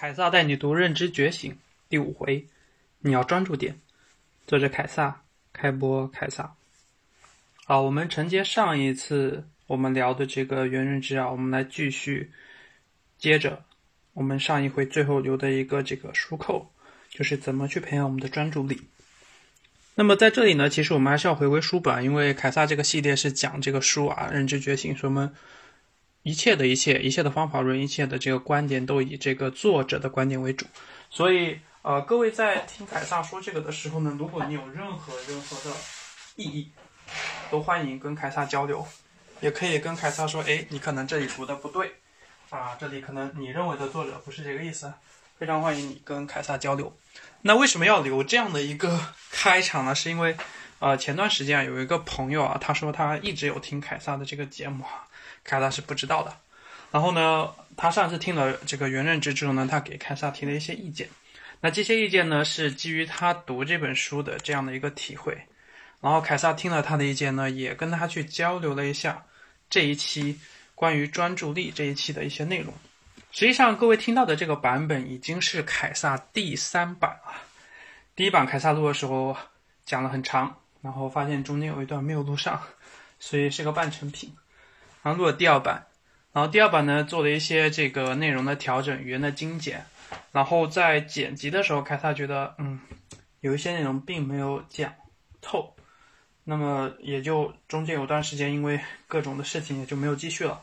凯撒带你读《认知觉醒》第五回，你要专注点。作者凯撒，开播凯撒。好，我们承接上一次我们聊的这个元认知啊，我们来继续接着我们上一回最后留的一个这个书扣，就是怎么去培养我们的专注力。那么在这里呢，其实我们还是要回归书本，因为凯撒这个系列是讲这个书啊，《认知觉醒》，所以我们。一切的一切，一切的方法论，一切的这个观点都以这个作者的观点为主。所以，呃，各位在听凯撒说这个的时候呢，如果你有任何任何的异议，都欢迎跟凯撒交流，也可以跟凯撒说，哎，你可能这里读的不对，啊，这里可能你认为的作者不是这个意思。非常欢迎你跟凯撒交流。那为什么要留这样的一个 开场呢？是因为，呃，前段时间啊有一个朋友啊，他说他一直有听凯撒的这个节目啊。凯撒是不知道的，然后呢，他上次听了这个原认知之后呢，他给凯撒提了一些意见。那这些意见呢，是基于他读这本书的这样的一个体会。然后凯撒听了他的意见呢，也跟他去交流了一下这一期关于专注力这一期的一些内容。实际上，各位听到的这个版本已经是凯撒第三版了。第一版凯撒录的时候讲了很长，然后发现中间有一段没有录上，所以是个半成品。然后录了第二版，然后第二版呢做了一些这个内容的调整、语言的精简，然后在剪辑的时候，凯撒觉得嗯，有一些内容并没有讲透，那么也就中间有段时间因为各种的事情也就没有继续了。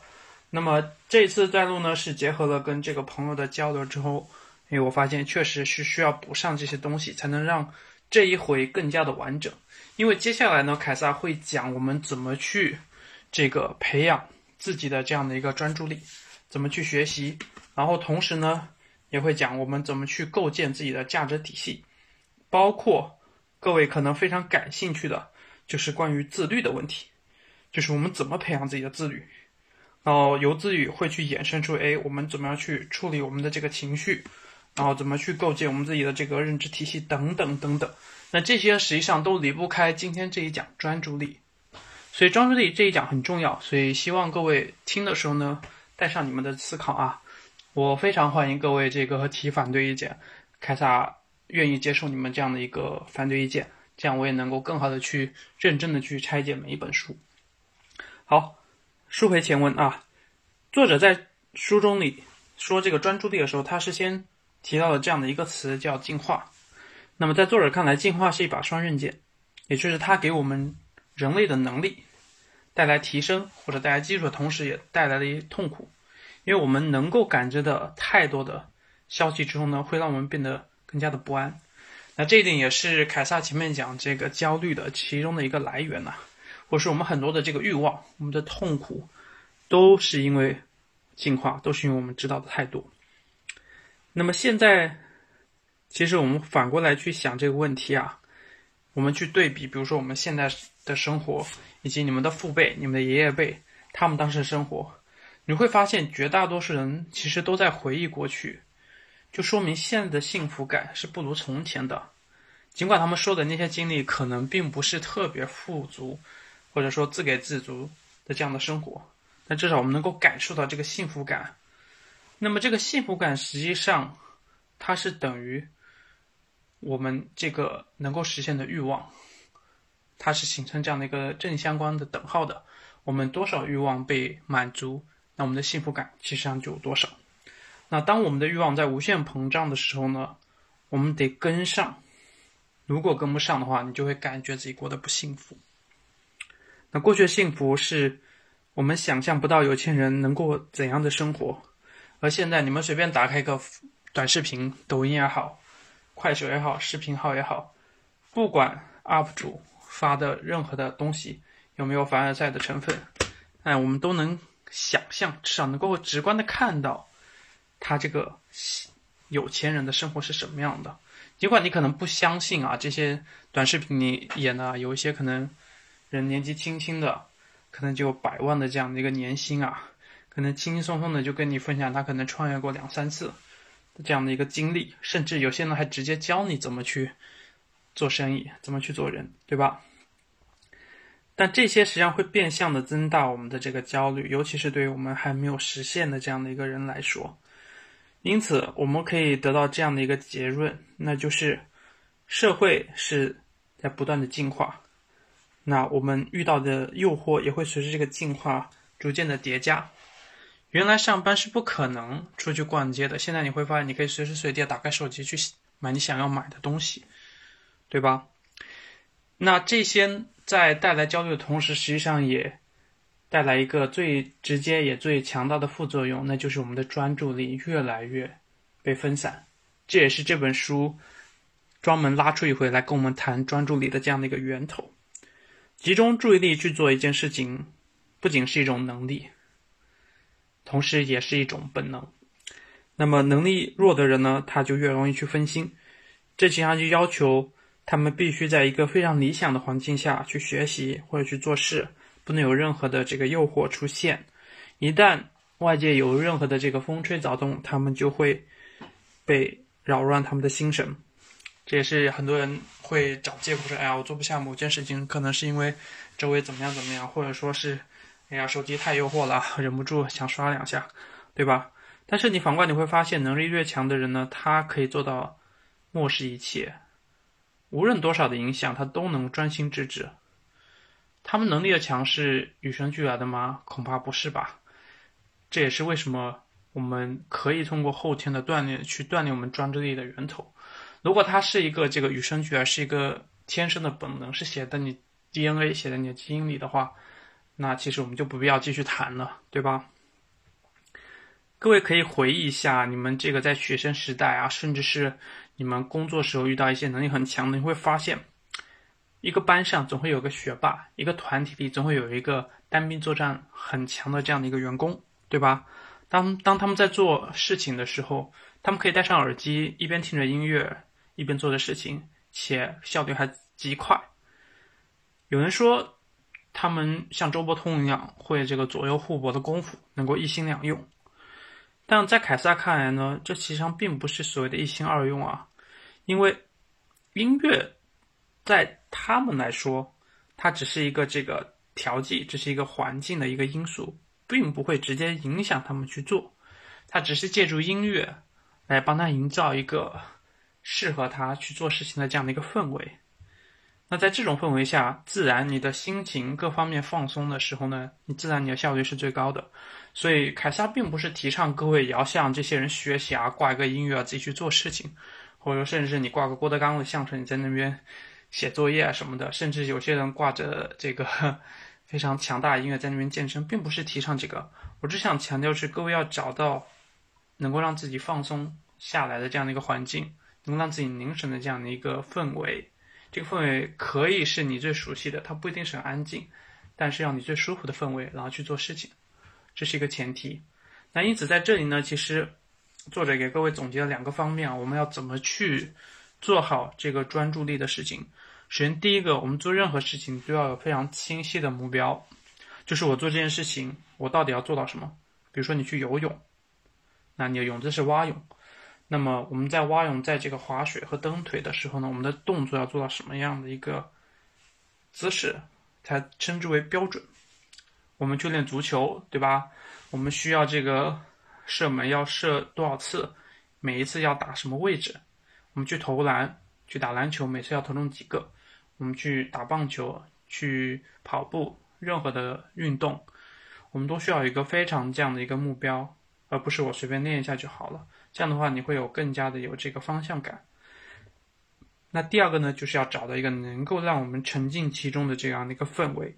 那么这次再录呢是结合了跟这个朋友的交流之后，因为我发现确实是需要补上这些东西，才能让这一回更加的完整。因为接下来呢，凯撒会讲我们怎么去。这个培养自己的这样的一个专注力，怎么去学习？然后同时呢，也会讲我们怎么去构建自己的价值体系，包括各位可能非常感兴趣的，就是关于自律的问题，就是我们怎么培养自己的自律，然后由自律会去衍生出，哎，我们怎么样去处理我们的这个情绪，然后怎么去构建我们自己的这个认知体系等等等等。那这些实际上都离不开今天这一讲专注力。所以专注力这一讲很重要，所以希望各位听的时候呢，带上你们的思考啊。我非常欢迎各位这个 提反对意见，凯撒愿意接受你们这样的一个反对意见，这样我也能够更好的去认真的去拆解每一本书。好，书回前文啊，作者在书中里说这个专注力的时候，他是先提到了这样的一个词叫进化。那么在作者看来，进化是一把双刃剑，也就是他给我们人类的能力。带来提升或者带来基础的同时，也带来了一些痛苦，因为我们能够感知的太多的消息之后呢，会让我们变得更加的不安。那这一点也是凯撒前面讲这个焦虑的其中的一个来源呐，或是我们很多的这个欲望，我们的痛苦，都是因为进化，都是因为我们知道的太多。那么现在，其实我们反过来去想这个问题啊，我们去对比，比如说我们现在的生活。以及你们的父辈、你们的爷爷辈，他们当时的生活，你会发现绝大多数人其实都在回忆过去，就说明现在的幸福感是不如从前的。尽管他们说的那些经历可能并不是特别富足，或者说自给自足的这样的生活，但至少我们能够感受到这个幸福感。那么这个幸福感实际上，它是等于我们这个能够实现的欲望。它是形成这样的一个正相关的等号的，我们多少欲望被满足，那我们的幸福感其实上就有多少。那当我们的欲望在无限膨胀的时候呢，我们得跟上。如果跟不上的话，你就会感觉自己过得不幸福。那过去的幸福是我们想象不到有钱人能过怎样的生活，而现在你们随便打开一个短视频，抖音也好，快手也好，视频号也好，不管 UP 主。发的任何的东西有没有凡尔赛的成分？哎，我们都能想象，至少能够直观的看到他这个有钱人的生活是什么样的。尽管你可能不相信啊，这些短视频里演的有一些可能人年纪轻轻的，可能就百万的这样的一个年薪啊，可能轻轻松松的就跟你分享他可能创业过两三次这样的一个经历，甚至有些人还直接教你怎么去。做生意怎么去做人，对吧？但这些实际上会变相的增大我们的这个焦虑，尤其是对于我们还没有实现的这样的一个人来说，因此，我们可以得到这样的一个结论，那就是社会是在不断的进化，那我们遇到的诱惑也会随着这个进化逐渐的叠加。原来上班是不可能出去逛街的，现在你会发现，你可以随时随地打开手机去买你想要买的东西，对吧？那这些在带来焦虑的同时，实际上也带来一个最直接也最强大的副作用，那就是我们的专注力越来越被分散。这也是这本书专门拉出一回来跟我们谈专注力的这样的一个源头。集中注意力去做一件事情，不仅是一种能力，同时也是一种本能。那么能力弱的人呢，他就越容易去分心。这实际上就要求。他们必须在一个非常理想的环境下去学习或者去做事，不能有任何的这个诱惑出现。一旦外界有任何的这个风吹草动，他们就会被扰乱他们的心神。这也是很多人会找借口说：“哎呀，我做不下某件事情，可能是因为周围怎么样怎么样，或者说是，哎呀，手机太诱惑了，忍不住想刷两下，对吧？”但是你反观你会发现，能力越强的人呢，他可以做到漠视一切。无论多少的影响，他都能专心致志。他们能力的强是与生俱来的吗？恐怕不是吧。这也是为什么我们可以通过后天的锻炼去锻炼我们专注力的源头。如果它是一个这个与生俱来，是一个天生的本能，是写在你 DNA、写在你的基因里的话，那其实我们就不必要继续谈了，对吧？各位可以回忆一下你们这个在学生时代啊，甚至是。你们工作时候遇到一些能力很强的，你会发现，一个班上总会有个学霸，一个团体里总会有一个单兵作战很强的这样的一个员工，对吧？当当他们在做事情的时候，他们可以戴上耳机，一边听着音乐，一边做着事情，且效率还极快。有人说，他们像周伯通一样，会这个左右互搏的功夫，能够一心两用。但在凯撒看来呢，这其实上并不是所谓的一心二用啊，因为音乐在他们来说，它只是一个这个调剂，这是一个环境的一个因素，并不会直接影响他们去做，他只是借助音乐来帮他营造一个适合他去做事情的这样的一个氛围。那在这种氛围下，自然你的心情各方面放松的时候呢，你自然你的效率是最高的。所以凯撒并不是提倡各位也要向这些人学习啊，挂一个音乐啊，自己去做事情，或者说甚至你挂个郭德纲的相声，你在那边写作业啊什么的，甚至有些人挂着这个 非常强大的音乐在那边健身，并不是提倡这个。我只想强调是各位要找到能够让自己放松下来的这样的一个环境，能让自己凝神的这样的一个氛围。这个氛围可以是你最熟悉的，它不一定是很安静，但是要你最舒服的氛围，然后去做事情，这是一个前提。那因此在这里呢，其实作者给各位总结了两个方面啊，我们要怎么去做好这个专注力的事情。首先，第一个，我们做任何事情都要有非常清晰的目标，就是我做这件事情，我到底要做到什么？比如说你去游泳，那你的泳姿是蛙泳。那么我们在蛙泳、在这个划水和蹬腿的时候呢，我们的动作要做到什么样的一个姿势才称之为标准？我们去练足球，对吧？我们需要这个射门要射多少次？每一次要打什么位置？我们去投篮、去打篮球，每次要投中几个？我们去打棒球、去跑步，任何的运动，我们都需要一个非常这样的一个目标，而不是我随便练一下就好了。这样的话，你会有更加的有这个方向感。那第二个呢，就是要找到一个能够让我们沉浸其中的这样的一个氛围。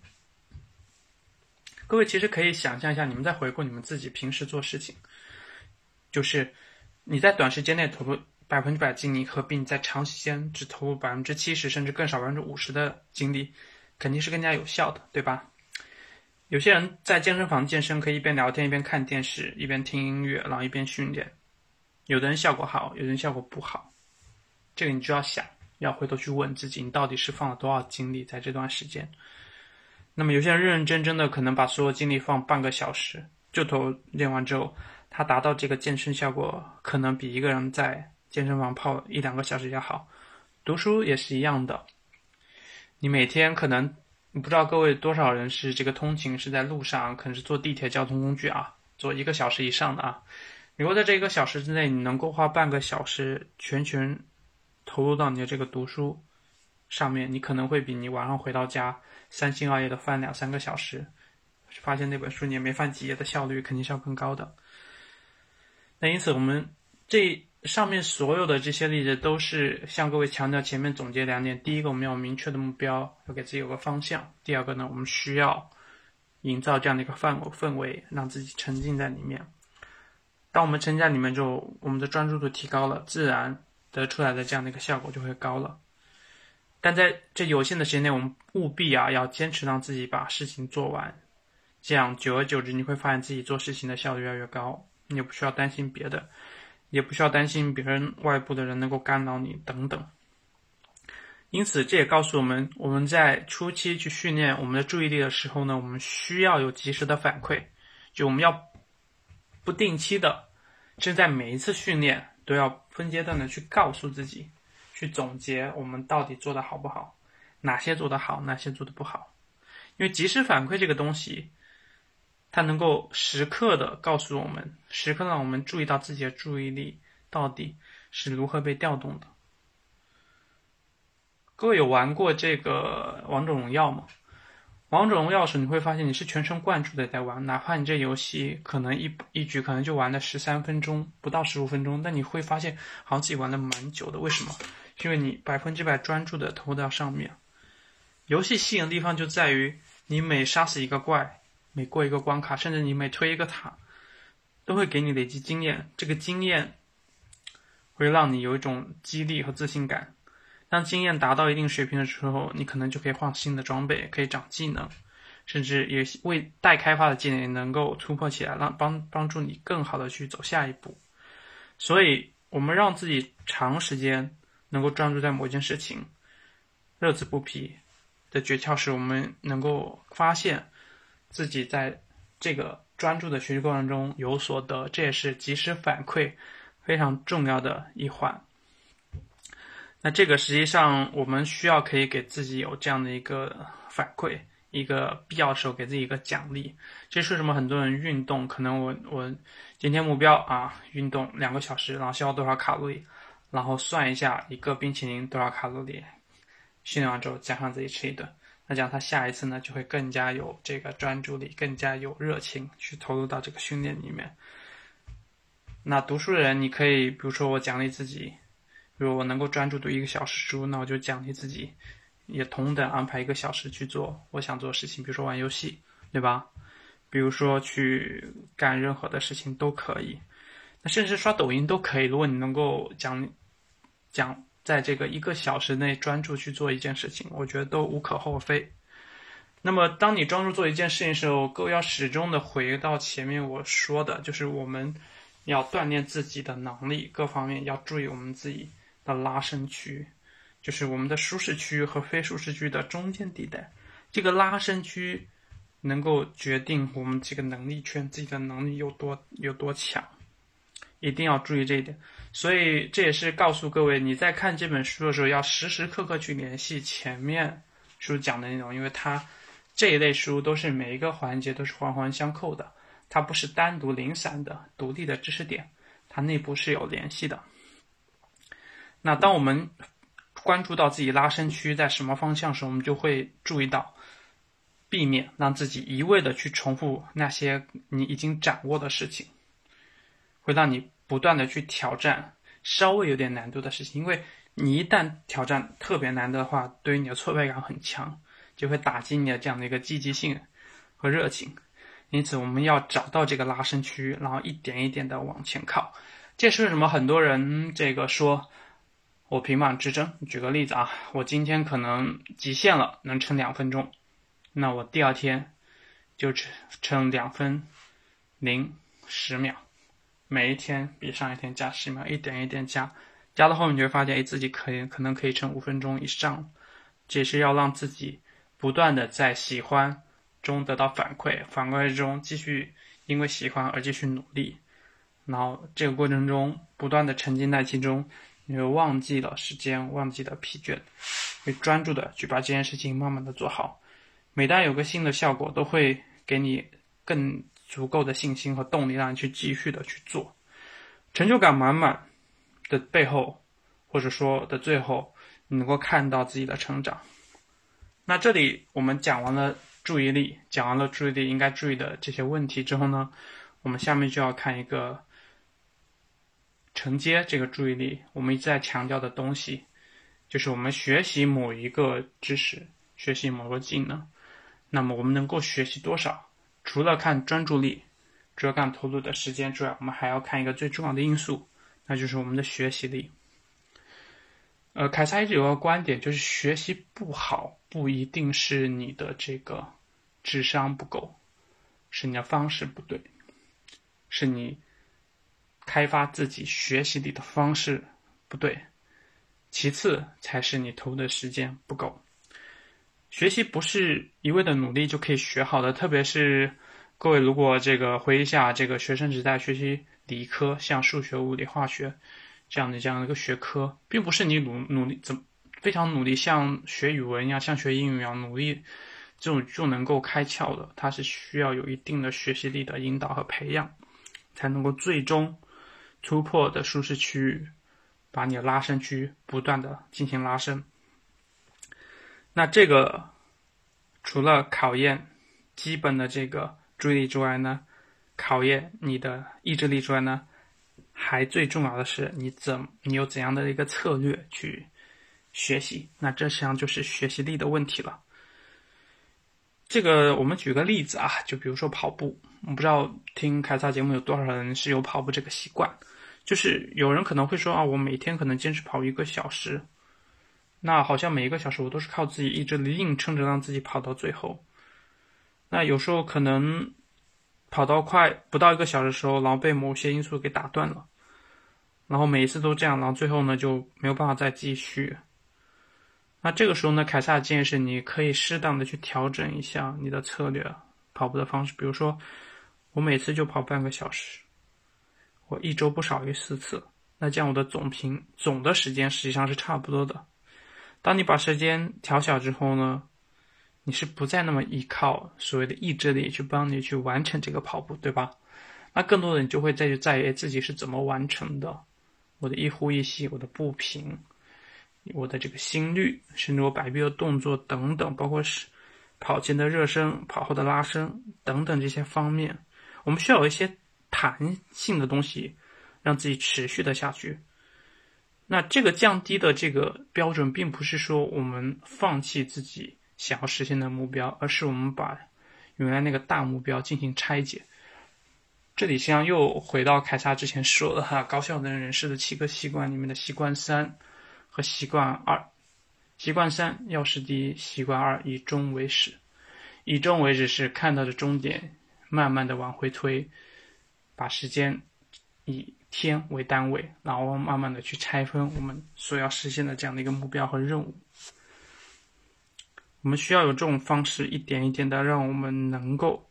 各位其实可以想象一下，你们在回顾你们自己平时做事情，就是你在短时间内投入百分之百精力，和比你在长时间只投入百分之七十甚至更少百分之五十的精力，肯定是更加有效的，对吧？有些人在健身房健身，可以一边聊天一边看电视，一边听音乐，然后一边训练。有的人效果好，有的人效果不好，这个你就要想，要回头去问自己，你到底是放了多少精力在这段时间。那么有些人认认真真的，可能把所有精力放半个小时，就头练完之后，他达到这个健身效果，可能比一个人在健身房泡一两个小时要好。读书也是一样的，你每天可能，不知道各位多少人是这个通勤是在路上，可能是坐地铁交通工具啊，坐一个小时以上的啊。如果在这一个小时之内，你能够花半个小时全权投入到你的这个读书上面，你可能会比你晚上回到家三心二意的翻两三个小时，发现那本书你也没翻几页的效率肯定是要更高的。那因此，我们这上面所有的这些例子都是向各位强调前面总结两点：第一个，我们要明确的目标，要给自己有个方向；第二个呢，我们需要营造这样的一个范围氛围，让自己沉浸在里面。当我们沉浸在里面之后，我们的专注度提高了，自然得出来的这样的一个效果就会高了。但在这有限的时间内，我们务必啊要坚持让自己把事情做完，这样久而久之，你会发现自己做事情的效率越来越高，你也不需要担心别的，也不需要担心别人外部的人能够干扰你等等。因此，这也告诉我们，我们在初期去训练我们的注意力的时候呢，我们需要有及时的反馈，就我们要。不定期的，甚至在每一次训练都要分阶段的去告诉自己，去总结我们到底做的好不好，哪些做得好，哪些做的不好。因为及时反馈这个东西，它能够时刻的告诉我们，时刻让我们注意到自己的注意力到底是如何被调动的。各位有玩过这个王者荣耀吗？王者荣耀时，你会发现你是全神贯注的在玩，哪怕你这游戏可能一一局可能就玩了十三分钟，不到十五分钟，但你会发现好像自己玩的蛮久的。为什么？因为你百分之百专注的投到上面。游戏吸引的地方就在于，你每杀死一个怪，每过一个关卡，甚至你每推一个塔，都会给你累积经验。这个经验会让你有一种激励和自信感。当经验达到一定水平的时候，你可能就可以换新的装备，可以长技能，甚至也为待开发的技能也能够突破起来，让帮帮助你更好的去走下一步。所以，我们让自己长时间能够专注在某件事情，乐此不疲的诀窍是我们能够发现自己在这个专注的学习过程中有所得，这也是及时反馈非常重要的一环。那这个实际上，我们需要可以给自己有这样的一个反馈，一个必要时候给自己一个奖励。这是为什么很多人运动，可能我我今天目标啊，运动两个小时，然后消耗多少卡路里，然后算一下一个冰淇淋多少卡路里，训练完之后加上自己吃一顿，那这样他下一次呢就会更加有这个专注力，更加有热情去投入到这个训练里面。那读书的人，你可以比如说我奖励自己。如果我能够专注读一个小时书，那我就奖励自己，也同等安排一个小时去做我想做的事情，比如说玩游戏，对吧？比如说去干任何的事情都可以，那甚至刷抖音都可以。如果你能够讲讲在这个一个小时内专注去做一件事情，我觉得都无可厚非。那么，当你专注做一件事情时候，各位要始终的回到前面我说的，就是我们要锻炼自己的能力，各方面要注意我们自己。的拉伸区，就是我们的舒适区和非舒适区的中间地带。这个拉伸区能够决定我们这个能力圈自己的能力有多有多强，一定要注意这一点。所以这也是告诉各位，你在看这本书的时候，要时时刻刻去联系前面书讲的内容，因为它这一类书都是每一个环节都是环环相扣的，它不是单独零散的独立的知识点，它内部是有联系的。那当我们关注到自己拉伸区在什么方向时，我们就会注意到，避免让自己一味的去重复那些你已经掌握的事情，会让你不断的去挑战稍微有点难度的事情，因为你一旦挑战特别难的话，对于你的挫败感很强，就会打击你的这样的一个积极性和热情。因此，我们要找到这个拉伸区，然后一点一点的往前靠。这是为什么很多人这个说。我平板支撑，举个例子啊，我今天可能极限了，能撑两分钟，那我第二天就撑撑两分零十秒，每一天比上一天加十秒，一点一点加，加到后面你会发现，哎，自己可以可能可以撑五分钟以上，这也是要让自己不断的在喜欢中得到反馈，反馈中继续因为喜欢而继续努力，然后这个过程中不断的沉浸在其中。你会忘记了时间，忘记了疲倦，会专注的去把这件事情慢慢的做好。每当有个新的效果，都会给你更足够的信心和动力，让你去继续的去做。成就感满满的背后，或者说的最后，你能够看到自己的成长。那这里我们讲完了注意力，讲完了注意力应该注意的这些问题之后呢，我们下面就要看一个承接这个注意力，我们一直在强调的东西，就是我们学习某一个知识，学习某个技能，那么我们能够学习多少？除了看专注力。主要干投入的时间之外，我们还要看一个最重要的因素，那就是我们的学习力。呃，凯撒一直有个观点，就是学习不好不一定是你的这个智商不够，是你的方式不对，是你开发自己学习力的方式不对，其次才是你投的时间不够。学习不是一味的努力就可以学好的，特别是。各位，如果这个回忆一下，这个学生时代学习理科，像数学、物理、化学这样的这样的一个学科，并不是你努努力怎非常努力，像学语文一样，像学英语一样努力，这种就能够开窍的。它是需要有一定的学习力的引导和培养，才能够最终突破的舒适区域，把你的拉伸区不断的进行拉伸。那这个除了考验基本的这个。注意力之外呢，考验你的意志力之外呢，还最重要的是你怎你有怎样的一个策略去学习？那这实际上就是学习力的问题了。这个我们举个例子啊，就比如说跑步，我不知道听凯撒节目有多少人是有跑步这个习惯，就是有人可能会说啊，我每天可能坚持跑一个小时，那好像每一个小时我都是靠自己意志力硬撑着让自己跑到最后。那有时候可能跑到快不到一个小时的时候，然后被某些因素给打断了，然后每一次都这样，然后最后呢就没有办法再继续。那这个时候呢，凯撒建议是你可以适当的去调整一下你的策略，跑步的方式，比如说我每次就跑半个小时，我一周不少于四次，那这样我的总平总的时间实际上是差不多的。当你把时间调小之后呢？你是不再那么依靠所谓的意志力去帮你去完成这个跑步，对吧？那更多的你就会再去在意自己是怎么完成的，我的一呼一吸，我的步频，我的这个心率，甚至我摆臂的动作等等，包括是跑前的热身、跑后的拉伸等等这些方面，我们需要有一些弹性的东西，让自己持续的下去。那这个降低的这个标准，并不是说我们放弃自己。想要实现的目标，而是我们把原来那个大目标进行拆解。这里实际上又回到凯撒之前说的哈，高效能人士的七个习惯里面的习惯三和习惯二。习惯三要事第一，习惯二以终为始。以终为始是看到的终点，慢慢的往回推，把时间以天为单位，然后慢慢的去拆分我们所要实现的这样的一个目标和任务。我们需要有这种方式，一点一点的让我们能够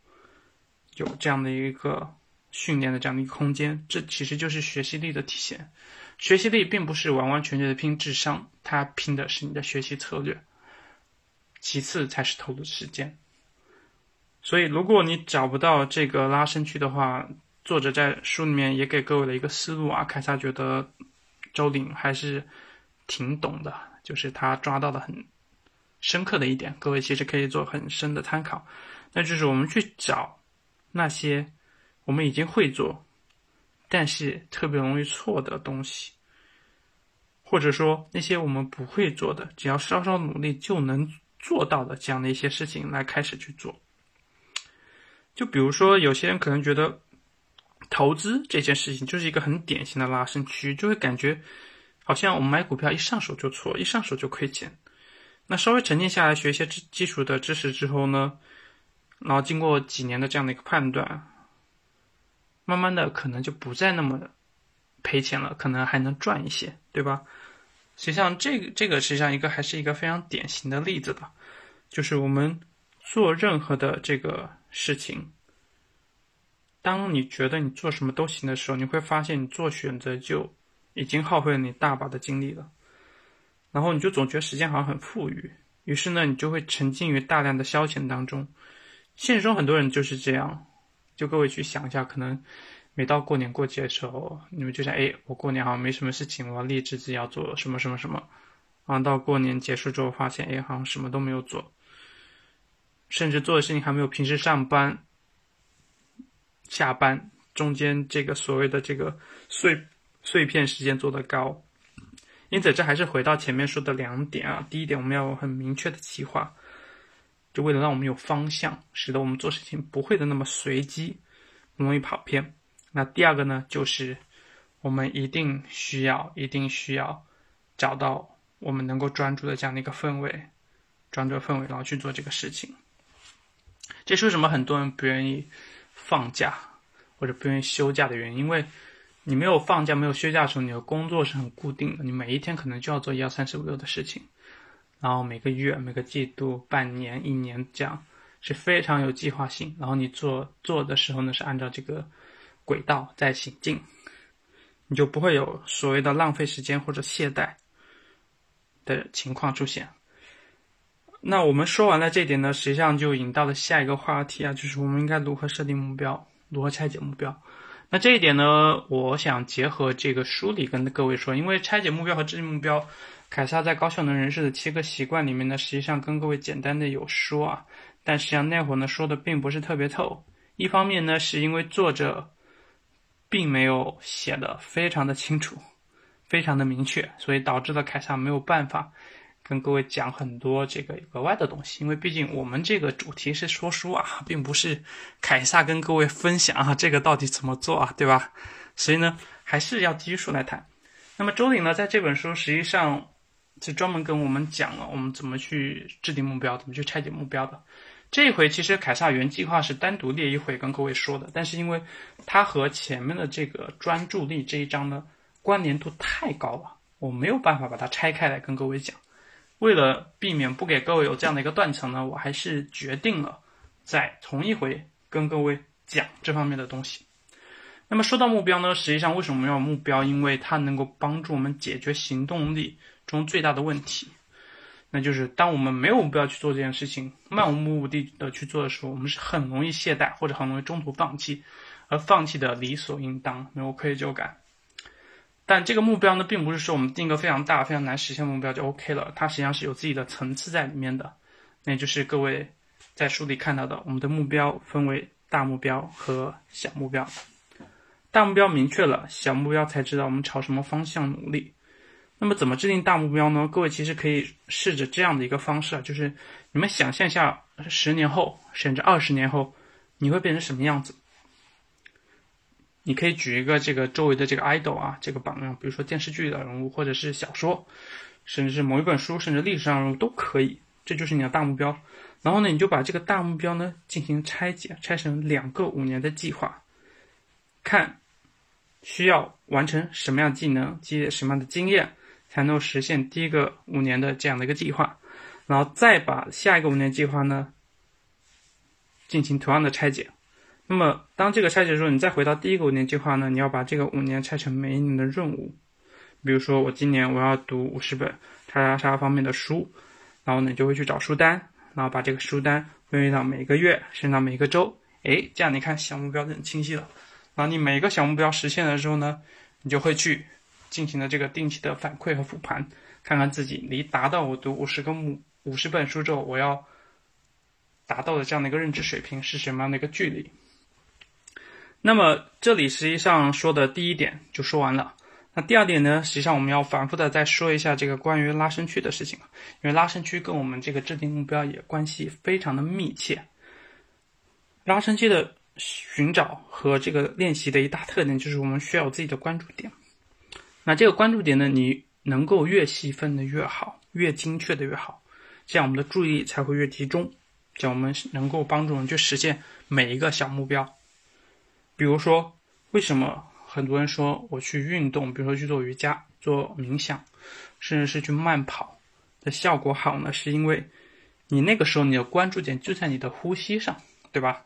有这样的一个训练的这样的一个空间。这其实就是学习力的体现。学习力并不是完完全全的拼智商，它拼的是你的学习策略，其次才是投入时间。所以，如果你找不到这个拉伸区的话，作者在书里面也给各位了一个思路啊。凯撒觉得周鼎还是挺懂的，就是他抓到的很。深刻的一点，各位其实可以做很深的参考，那就是我们去找那些我们已经会做，但是特别容易错的东西，或者说那些我们不会做的，只要稍稍努力就能做到的这样的一些事情来开始去做。就比如说，有些人可能觉得投资这件事情就是一个很典型的拉伸区，就会感觉好像我们买股票一上手就错，一上手就亏钱。那稍微沉淀下来，学一些基基础的知识之后呢，然后经过几年的这样的一个判断，慢慢的可能就不再那么赔钱了，可能还能赚一些，对吧？实际上，这个这个实际上一个还是一个非常典型的例子吧，就是我们做任何的这个事情，当你觉得你做什么都行的时候，你会发现你做选择就已经耗费了你大把的精力了。然后你就总觉得时间好像很富裕，于是呢，你就会沉浸于大量的消遣当中。现实中很多人就是这样，就各位去想一下，可能每到过年过节的时候，你们就想，哎，我过年好像没什么事情，我要立志自己要做什么什么什么。然后到过年结束之后，发现，哎，好像什么都没有做，甚至做的事情还没有平时上班、下班中间这个所谓的这个碎碎片时间做得高。因此，这还是回到前面说的两点啊。第一点，我们要有很明确的计划，就为了让我们有方向，使得我们做事情不会的那么随机，容易跑偏。那第二个呢，就是我们一定需要、一定需要找到我们能够专注的这样的一个氛围，专注的氛围，然后去做这个事情。这是为什么很多人不愿意放假或者不愿意休假的原因，因为。你没有放假、没有休假的时候，你的工作是很固定的。你每一天可能就要做一二三四五六的事情，然后每个月、每个季度、半年、一年这样是非常有计划性。然后你做做的时候呢，是按照这个轨道在行进，你就不会有所谓的浪费时间或者懈怠的情况出现。那我们说完了这点呢，实际上就引到了下一个话题啊，就是我们应该如何设定目标，如何拆解目标。那这一点呢，我想结合这个书里跟各位说，因为拆解目标和制定目标，凯撒在《高效能人士的七个习惯》里面呢，实际上跟各位简单的有说啊，但实际上那会儿呢说的并不是特别透。一方面呢，是因为作者并没有写的非常的清楚，非常的明确，所以导致了凯撒没有办法。跟各位讲很多这个额外的东西，因为毕竟我们这个主题是说书啊，并不是凯撒跟各位分享啊，这个到底怎么做啊，对吧？所以呢，还是要基于书来谈。那么周岭呢，在这本书实际上是专门跟我们讲了我们怎么去制定目标，怎么去拆解目标的。这一回其实凯撒原计划是单独列一回跟各位说的，但是因为它和前面的这个专注力这一章呢关联度太高了，我没有办法把它拆开来跟各位讲。为了避免不给各位有这样的一个断层呢，我还是决定了在同一回跟各位讲这方面的东西。那么说到目标呢，实际上为什么要有目标？因为它能够帮助我们解决行动力中最大的问题，那就是当我们没有目标去做这件事情，漫无目的的去做的时候，我们是很容易懈怠或者很容易中途放弃，而放弃的理所应当，没有愧疚感。但这个目标呢，并不是说我们定个非常大、非常难实现目标就 OK 了，它实际上是有自己的层次在里面的。那就是各位在书里看到的，我们的目标分为大目标和小目标。大目标明确了，小目标才知道我们朝什么方向努力。那么怎么制定大目标呢？各位其实可以试着这样的一个方式啊，就是你们想象一下，十年后甚至二十年后，你会变成什么样子？你可以举一个这个周围的这个 idol 啊，这个榜样，比如说电视剧的人物，或者是小说，甚至是某一本书，甚至历史上人物都可以。这就是你的大目标。然后呢，你就把这个大目标呢进行拆解，拆成两个五年的计划，看需要完成什么样的技能，积累什么样的经验，才能实现第一个五年的这样的一个计划。然后再把下一个五年计划呢进行同样的拆解。那么，当这个拆解之后，你再回到第一个五年计划呢？你要把这个五年拆成每一年的任务。比如说，我今年我要读五十本叉叉叉方面的书，然后呢，你就会去找书单，然后把这个书单分配到每个月，甚至到每个周。哎，这样你看小目标就很清晰了。然后你每个小目标实现的时候呢，你就会去进行了这个定期的反馈和复盘，看看自己离达到我读五十个目五十本书之后，我要达到的这样的一个认知水平是什么样的一个距离。那么这里实际上说的第一点就说完了。那第二点呢，实际上我们要反复的再说一下这个关于拉伸区的事情，因为拉伸区跟我们这个制定目标也关系非常的密切。拉伸区的寻找和这个练习的一大特点就是我们需要有自己的关注点。那这个关注点呢，你能够越细分的越好，越精确的越好，这样我们的注意力才会越集中，这样我们能够帮助我们去实现每一个小目标。比如说，为什么很多人说我去运动，比如说去做瑜伽、做冥想，甚至是去慢跑的效果好呢？是因为你那个时候你的关注点就在你的呼吸上，对吧？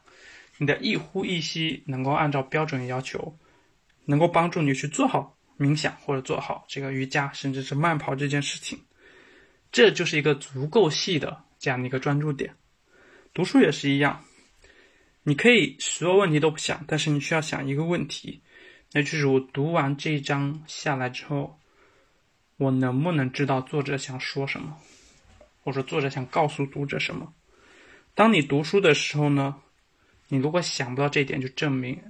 你的一呼一吸能够按照标准要求，能够帮助你去做好冥想或者做好这个瑜伽，甚至是慢跑这件事情。这就是一个足够细的这样的一个专注点。读书也是一样。你可以所有问题都不想，但是你需要想一个问题，那就是我读完这一章下来之后，我能不能知道作者想说什么，或者作者想告诉读者什么？当你读书的时候呢，你如果想不到这一点，就证明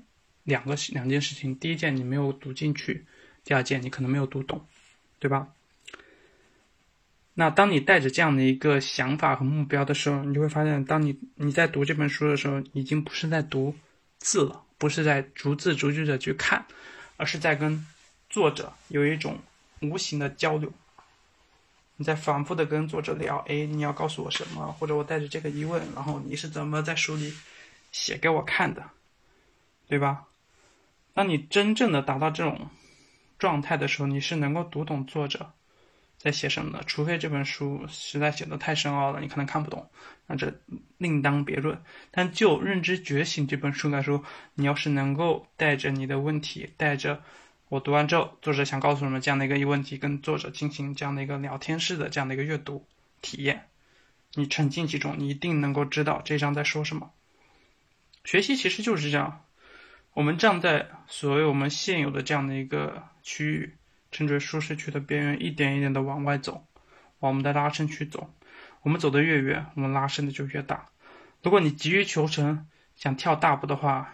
两个两件事情：第一件你没有读进去，第二件你可能没有读懂，对吧？那当你带着这样的一个想法和目标的时候，你就会发现，当你你在读这本书的时候，已经不是在读字了，不是在逐字逐句的去看，而是在跟作者有一种无形的交流。你在反复的跟作者聊，哎，你要告诉我什么？或者我带着这个疑问，然后你是怎么在书里写给我看的，对吧？当你真正的达到这种状态的时候，你是能够读懂作者。在写什么呢？除非这本书实在写的太深奥了，你可能看不懂，那这另当别论。但就《认知觉醒》这本书来说，你要是能够带着你的问题，带着我读完之后作者想告诉什么这样的一个问题，跟作者进行这样的一个聊天式的这样的一个阅读体验，你沉浸其中，你一定能够知道这章在说什么。学习其实就是这样，我们站在所谓我们现有的这样的一个区域。趁着舒适区的边缘，一点一点的往外走，往我们的拉伸区走。我们走得越远，我们拉伸的就越大。如果你急于求成，想跳大步的话，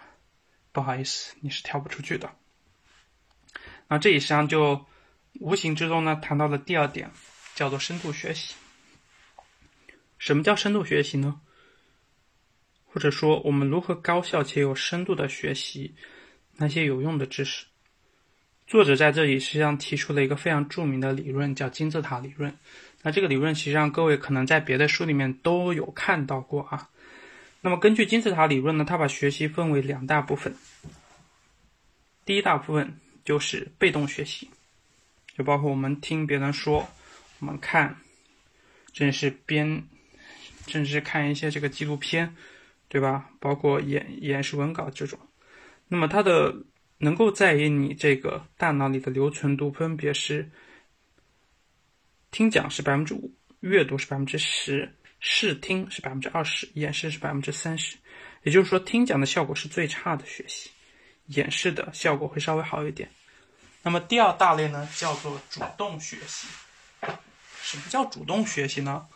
不好意思，你是跳不出去的。那这一章就无形之中呢，谈到了第二点，叫做深度学习。什么叫深度学习呢？或者说，我们如何高效且有深度的学习那些有用的知识？作者在这里实际上提出了一个非常著名的理论，叫金字塔理论。那这个理论实际上各位可能在别的书里面都有看到过啊。那么根据金字塔理论呢，它把学习分为两大部分。第一大部分就是被动学习，就包括我们听别人说，我们看，甚至是编，甚至是看一些这个纪录片，对吧？包括演演示文稿这种。那么它的能够在于你这个大脑里的留存度分别是：听讲是百分之五，阅读是百分之十，视听是百分之二十，演示是百分之三十。也就是说，听讲的效果是最差的学习，演示的效果会稍微好一点。那么第二大类呢，叫做主动学习。什么叫主动学习呢？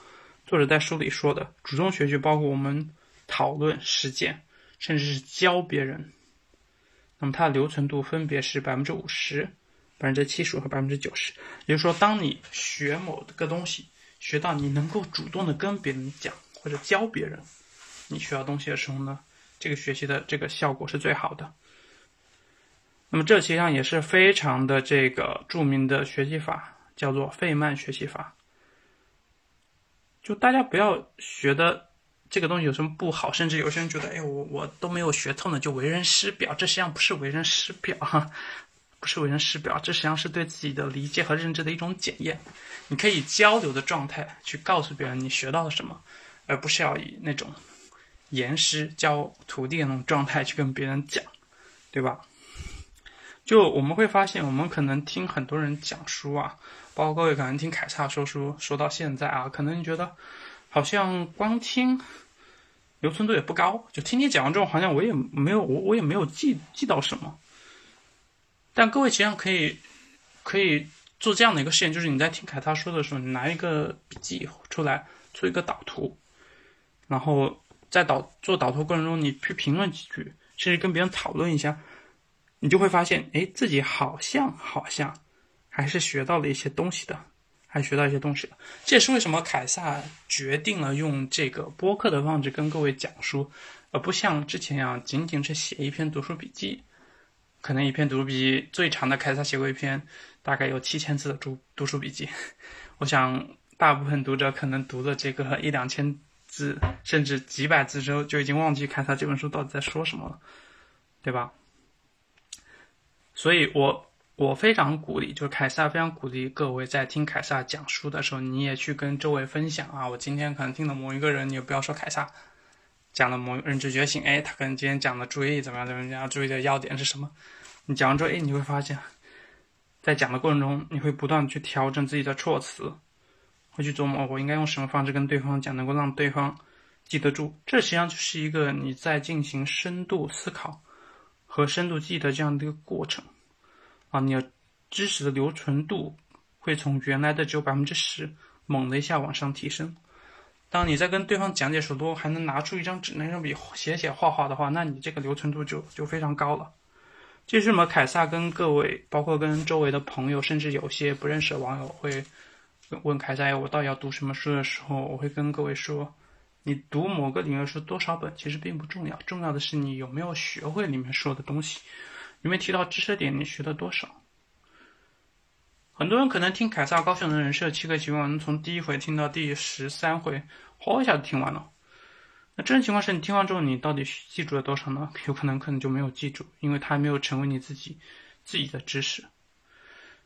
作者在书里说的，主动学习包括我们讨论、实践，甚至是教别人。那么它的留存度分别是百分之五十、百分之七十和百分之九十。也就是说，当你学某个东西，学到你能够主动的跟别人讲或者教别人你需要东西的时候呢，这个学习的这个效果是最好的。那么这实际上也是非常的这个著名的学习法，叫做费曼学习法。就大家不要学的。这个东西有什么不好？甚至有些人觉得，哎，我我都没有学透呢，就为人师表。这实际上不是为人师表，哈，不是为人师表，这实际上是对自己的理解和认知的一种检验。你可以交流的状态去告诉别人你学到了什么，而不是要以那种严师教徒弟的那种状态去跟别人讲，对吧？就我们会发现，我们可能听很多人讲书啊，包括各位可能听凯撒说书说到现在啊，可能你觉得好像光听。留存度也不高，就听你讲完之后，好像我也没有我我也没有记记到什么。但各位实际上可以可以做这样的一个实验，就是你在听凯他说的时候，你拿一个笔记出来做一个导图，然后在导做导图过程中，你去评论几句，甚至跟别人讨论一下，你就会发现，哎，自己好像好像还是学到了一些东西的。还学到一些东西了，这也是为什么凯撒决定了用这个播客的方式跟各位讲书，而不像之前一样仅仅是写一篇读书笔记。可能一篇读书笔记最长的，凯撒写过一篇大概有七千字的读读书笔记。我想大部分读者可能读了这个一两千字，甚至几百字之后，就已经忘记凯撒这本书到底在说什么了，对吧？所以我。我非常鼓励，就是凯撒非常鼓励各位在听凯撒讲书的时候，你也去跟周围分享啊。我今天可能听了某一个人，你也不要说凯撒讲了某认知觉醒，哎，他可能今天讲的注意怎么样怎么样，注意的要点是什么？你讲完之后，哎，你会发现，在讲的过程中，你会不断去调整自己的措辞，会去琢磨我应该用什么方式跟对方讲，能够让对方记得住。这实际上就是一个你在进行深度思考和深度记的这样的一个过程啊，你的知识的留存度会从原来的只有百分之十，猛的一下往上提升。当你在跟对方讲解时，都还能拿出一张纸，拿上笔写写画画的话，那你这个留存度就就非常高了。这是什么？凯撒跟各位，包括跟周围的朋友，甚至有些不认识的网友会问凯撒：“我到底要读什么书？”的时候，我会跟各位说：“你读某个领域书多少本，其实并不重要，重要的是你有没有学会里面说的东西，有没有提到知识点，你学了多少。”很多人可能听凯撒高雄的人设七个习惯，能从第一回听到第十三回，哗一下就听完了。那这种情况是你听完之后，你到底记住了多少呢？有可能可能就没有记住，因为它还没有成为你自己自己的知识。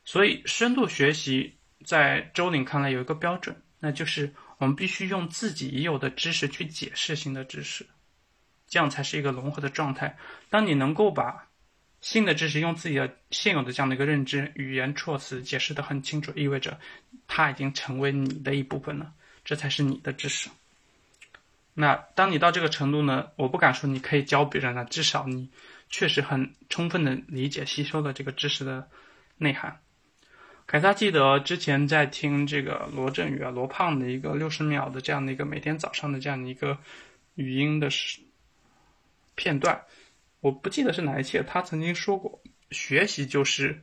所以深度学习在周岭看来有一个标准，那就是我们必须用自己已有的知识去解释新的知识，这样才是一个融合的状态。当你能够把新的知识用自己的现有的这样的一个认知、语言、措辞解释的很清楚，意味着它已经成为你的一部分了，这才是你的知识。那当你到这个程度呢？我不敢说你可以教别人了，至少你确实很充分的理解、吸收了这个知识的内涵。凯撒记得之前在听这个罗振宇啊、罗胖的一个六十秒的这样的一个每天早上的这样的一个语音的片段，我不记得是哪一期，他曾经说过，学习就是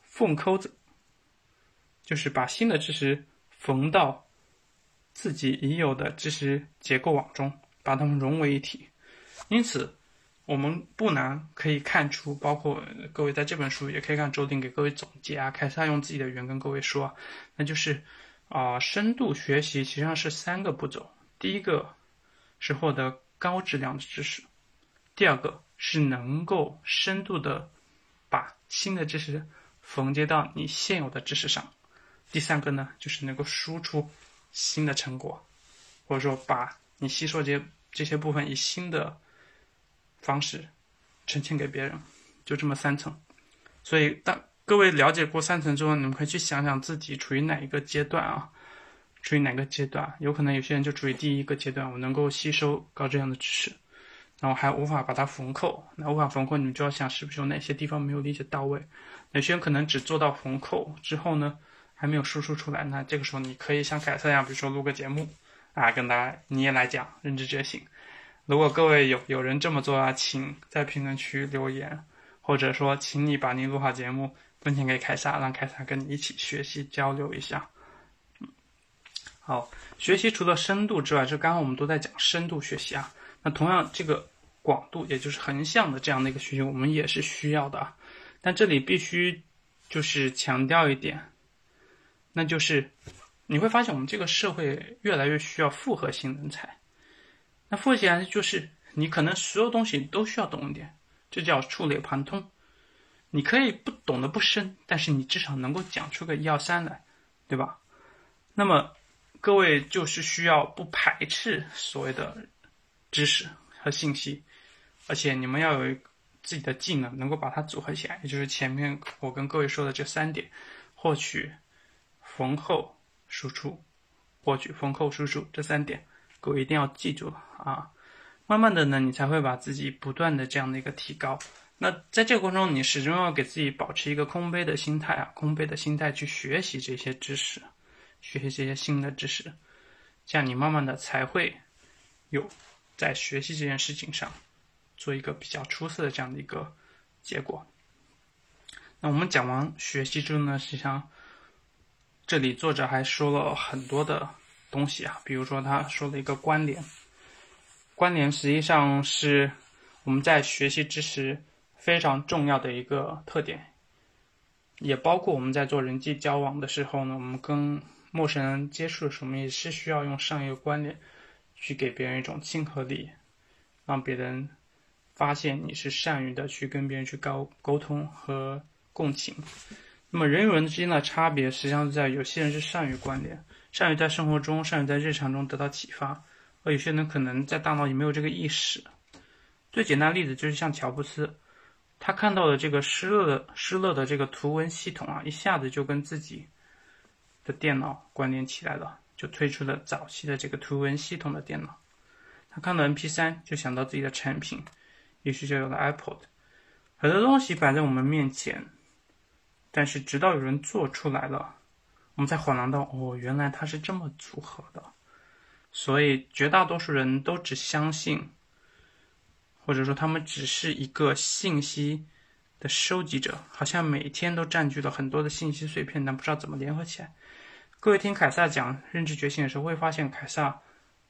缝扣子，就是把新的知识缝到。自己已有的知识结构网中，把它们融为一体。因此，我们不难可以看出，包括各位在这本书也可以看周丁给各位总结啊。凯撒用自己的语言跟各位说，那就是啊，深度学习实际上是三个步骤：第一个是获得高质量的知识；第二个是能够深度的把新的知识缝接到你现有的知识上；第三个呢，就是能够输出。新的成果，或者说把你吸收这些这些部分以新的方式呈现给别人，就这么三层。所以，当各位了解过三层之后，你们可以去想想自己处于哪一个阶段啊？处于哪个阶段？有可能有些人就处于第一个阶段，我能够吸收高质量的知识，然后还无法把它缝扣。那无法缝扣，你们就要想是不是有哪些地方没有理解到位？有些人可能只做到缝扣之后呢？还没有输出出来，那这个时候你可以像凯瑟一样，比如说录个节目，啊，跟大家你也来讲认知觉醒。如果各位有有人这么做啊，请在评论区留言，或者说请你把你录好节目分享给凯撒，让凯撒跟你一起学习交流一下。好，学习除了深度之外，就刚刚我们都在讲深度学习啊，那同样这个广度，也就是横向的这样的一个需求，我们也是需要的啊。但这里必须就是强调一点。那就是你会发现，我们这个社会越来越需要复合型人才。那复合型人就是你可能所有东西都需要懂一点，这叫触类旁通。你可以不懂得不深，但是你至少能够讲出个一二三来，对吧？那么各位就是需要不排斥所谓的知识和信息，而且你们要有自己的技能，能够把它组合起来，也就是前面我跟各位说的这三点，获取。缝后输出，获取缝后输出这三点，各位一定要记住啊！慢慢的呢，你才会把自己不断的这样的一个提高。那在这个过程中，你始终要给自己保持一个空杯的心态啊，空杯的心态去学习这些知识，学习这些新的知识，这样你慢慢的才会有在学习这件事情上做一个比较出色的这样的一个结果。那我们讲完学习之后呢，实际上。这里作者还说了很多的东西啊，比如说他说了一个关联，关联实际上是我们在学习知识非常重要的一个特点，也包括我们在做人际交往的时候呢，我们跟陌生人接触的时候，我们也是需要用上一个关联去给别人一种亲和力，让别人发现你是善于的去跟别人去沟沟通和共情。那么人与人之间的差别，实际上是在有些人是善于关联，善于在生活中、善于在日常中得到启发，而有些人可能在大脑里没有这个意识。最简单例子就是像乔布斯，他看到的这个施乐的施乐的这个图文系统啊，一下子就跟自己的电脑关联起来了，就推出了早期的这个图文系统的电脑他看到 MP 三就想到自己的产品，于是就有了 iPod。很多东西摆在我们面前，但是直到有人做出来了，我们才恍然到哦，原来它是这么组合的。所以绝大多数人都只相信，或者说他们只是一个信息的收集者，好像每天都占据了很多的信息碎片，但不知道怎么联合起来。各位听凯撒讲认知觉醒的时候，会发现凯撒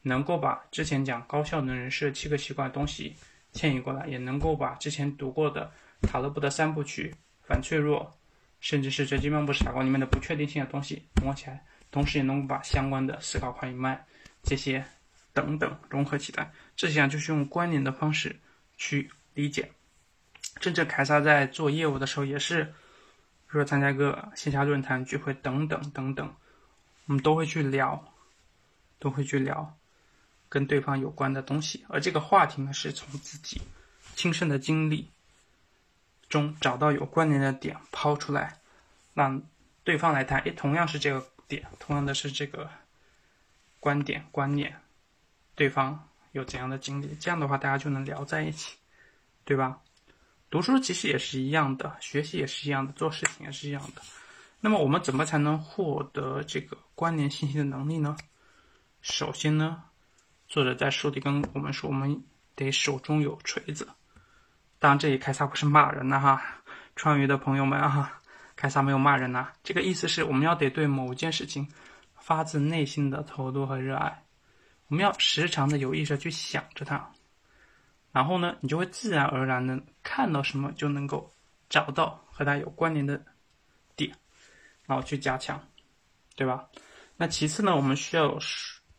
能够把之前讲高效能人士的七个习惯的东西迁移过来，也能够把之前读过的塔勒布的三部曲、反脆弱，甚至是《这金漫步傻瓜》里面的不确定性的东西融合起来，同时也能把相关的思考快与慢这些等等融合起来。这些就是用关联的方式去理解。甚至凯撒在做业务的时候，也是，比如说参加个线下论坛聚会等等等等。我们都会去聊，都会去聊跟对方有关的东西，而这个话题呢，是从自己亲身的经历中找到有关联的点，抛出来，让对方来谈。诶，同样是这个点，同样的是这个观点观念，对方有怎样的经历？这样的话，大家就能聊在一起，对吧？读书其实也是一样的，学习也是一样的，做事情也是一样的。那么我们怎么才能获得这个关联信息的能力呢？首先呢，作者在书里跟我们说，我们得手中有锤子。当然，这里凯撒不是骂人的哈，川渝的朋友们啊，凯撒没有骂人呐。这个意思是我们要得对某件事情发自内心的投入和热爱，我们要时常的有意识去想着它，然后呢，你就会自然而然的看到什么就能够找到和它有关联的。然后去加强，对吧？那其次呢，我们需要有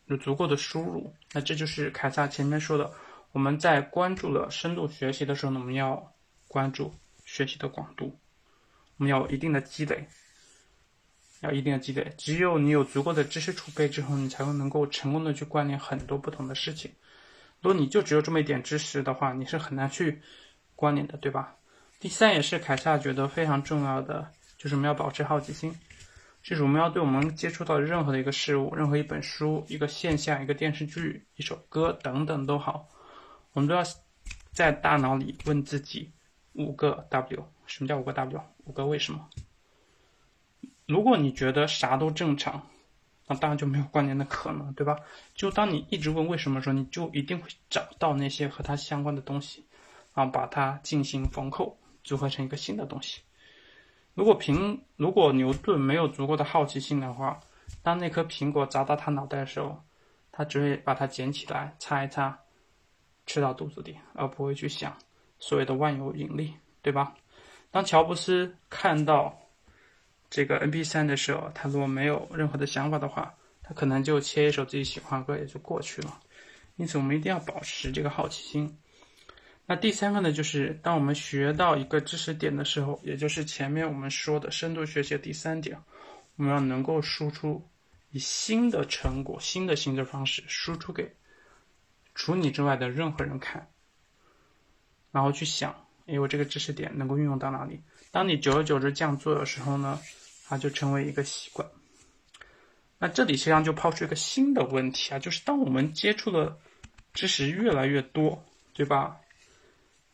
有足够的输入。那这就是凯撒前面说的，我们在关注了深度学习的时候呢，我们要关注学习的广度，我们要有一定的积累，要一定的积累。只有你有足够的知识储备之后，你才会能够成功的去关联很多不同的事情。如果你就只有这么一点知识的话，你是很难去关联的，对吧？第三也是凯撒觉得非常重要的。就是我们要保持好奇心，就是我们要对我们接触到的任何的一个事物、任何一本书、一个现象、一个电视剧、一首歌等等都好，我们都要在大脑里问自己五个 W。什么叫五个 W？五个为什么？如果你觉得啥都正常，那当然就没有关联的可能，对吧？就当你一直问为什么的时候，你就一定会找到那些和它相关的东西，然后把它进行缝扣，组合成一个新的东西。如果苹如果牛顿没有足够的好奇心的话，当那颗苹果砸到他脑袋的时候，他只会把它捡起来擦一擦，吃到肚子里，而不会去想所谓的万有引力，对吧？当乔布斯看到这个 N P 三的时候，他如果没有任何的想法的话，他可能就切一首自己喜欢的歌也就过去了。因此，我们一定要保持这个好奇心。那第三个呢，就是当我们学到一个知识点的时候，也就是前面我们说的深度学习的第三点，我们要能够输出以新的成果、新的行政方式输出给除你之外的任何人看，然后去想，哎，我这个知识点能够运用到哪里？当你久而久之这样做的时候呢，它就成为一个习惯。那这里实际上就抛出一个新的问题啊，就是当我们接触的知识越来越多，对吧？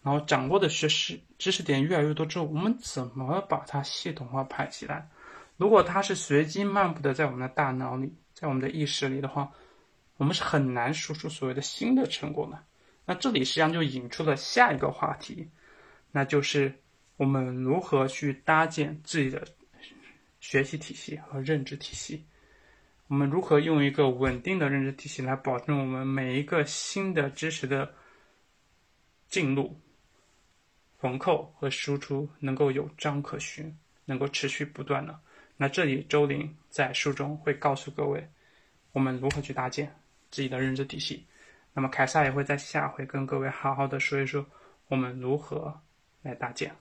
然后掌握的学识知识点越来越多之后，我们怎么把它系统化排起来？如果它是随机漫步的在我们的大脑里，在我们的意识里的话，我们是很难输出所谓的新的成果的。那这里实际上就引出了下一个话题，那就是我们如何去搭建自己的学习体系和认知体系？我们如何用一个稳定的认知体系来保证我们每一个新的知识的进入？缝扣和输出能够有章可循，能够持续不断的。那这里周林在书中会告诉各位，我们如何去搭建自己的认知体系。那么凯撒也会在下回跟各位好好的说一说，我们如何来搭建。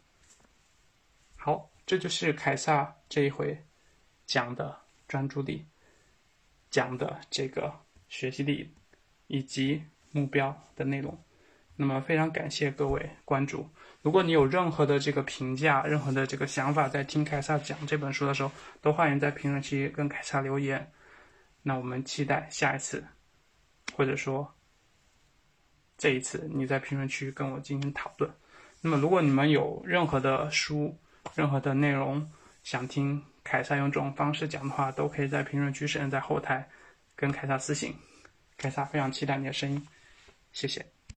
好，这就是凯撒这一回讲的专注力，讲的这个学习力以及目标的内容。那么非常感谢各位关注。如果你有任何的这个评价，任何的这个想法，在听凯撒讲这本书的时候，都欢迎在评论区跟凯撒留言。那我们期待下一次，或者说这一次你在评论区跟我进行讨论。那么，如果你们有任何的书、任何的内容想听凯撒用这种方式讲的话，都可以在评论区甚至在后台跟凯撒私信。凯撒非常期待你的声音，谢谢。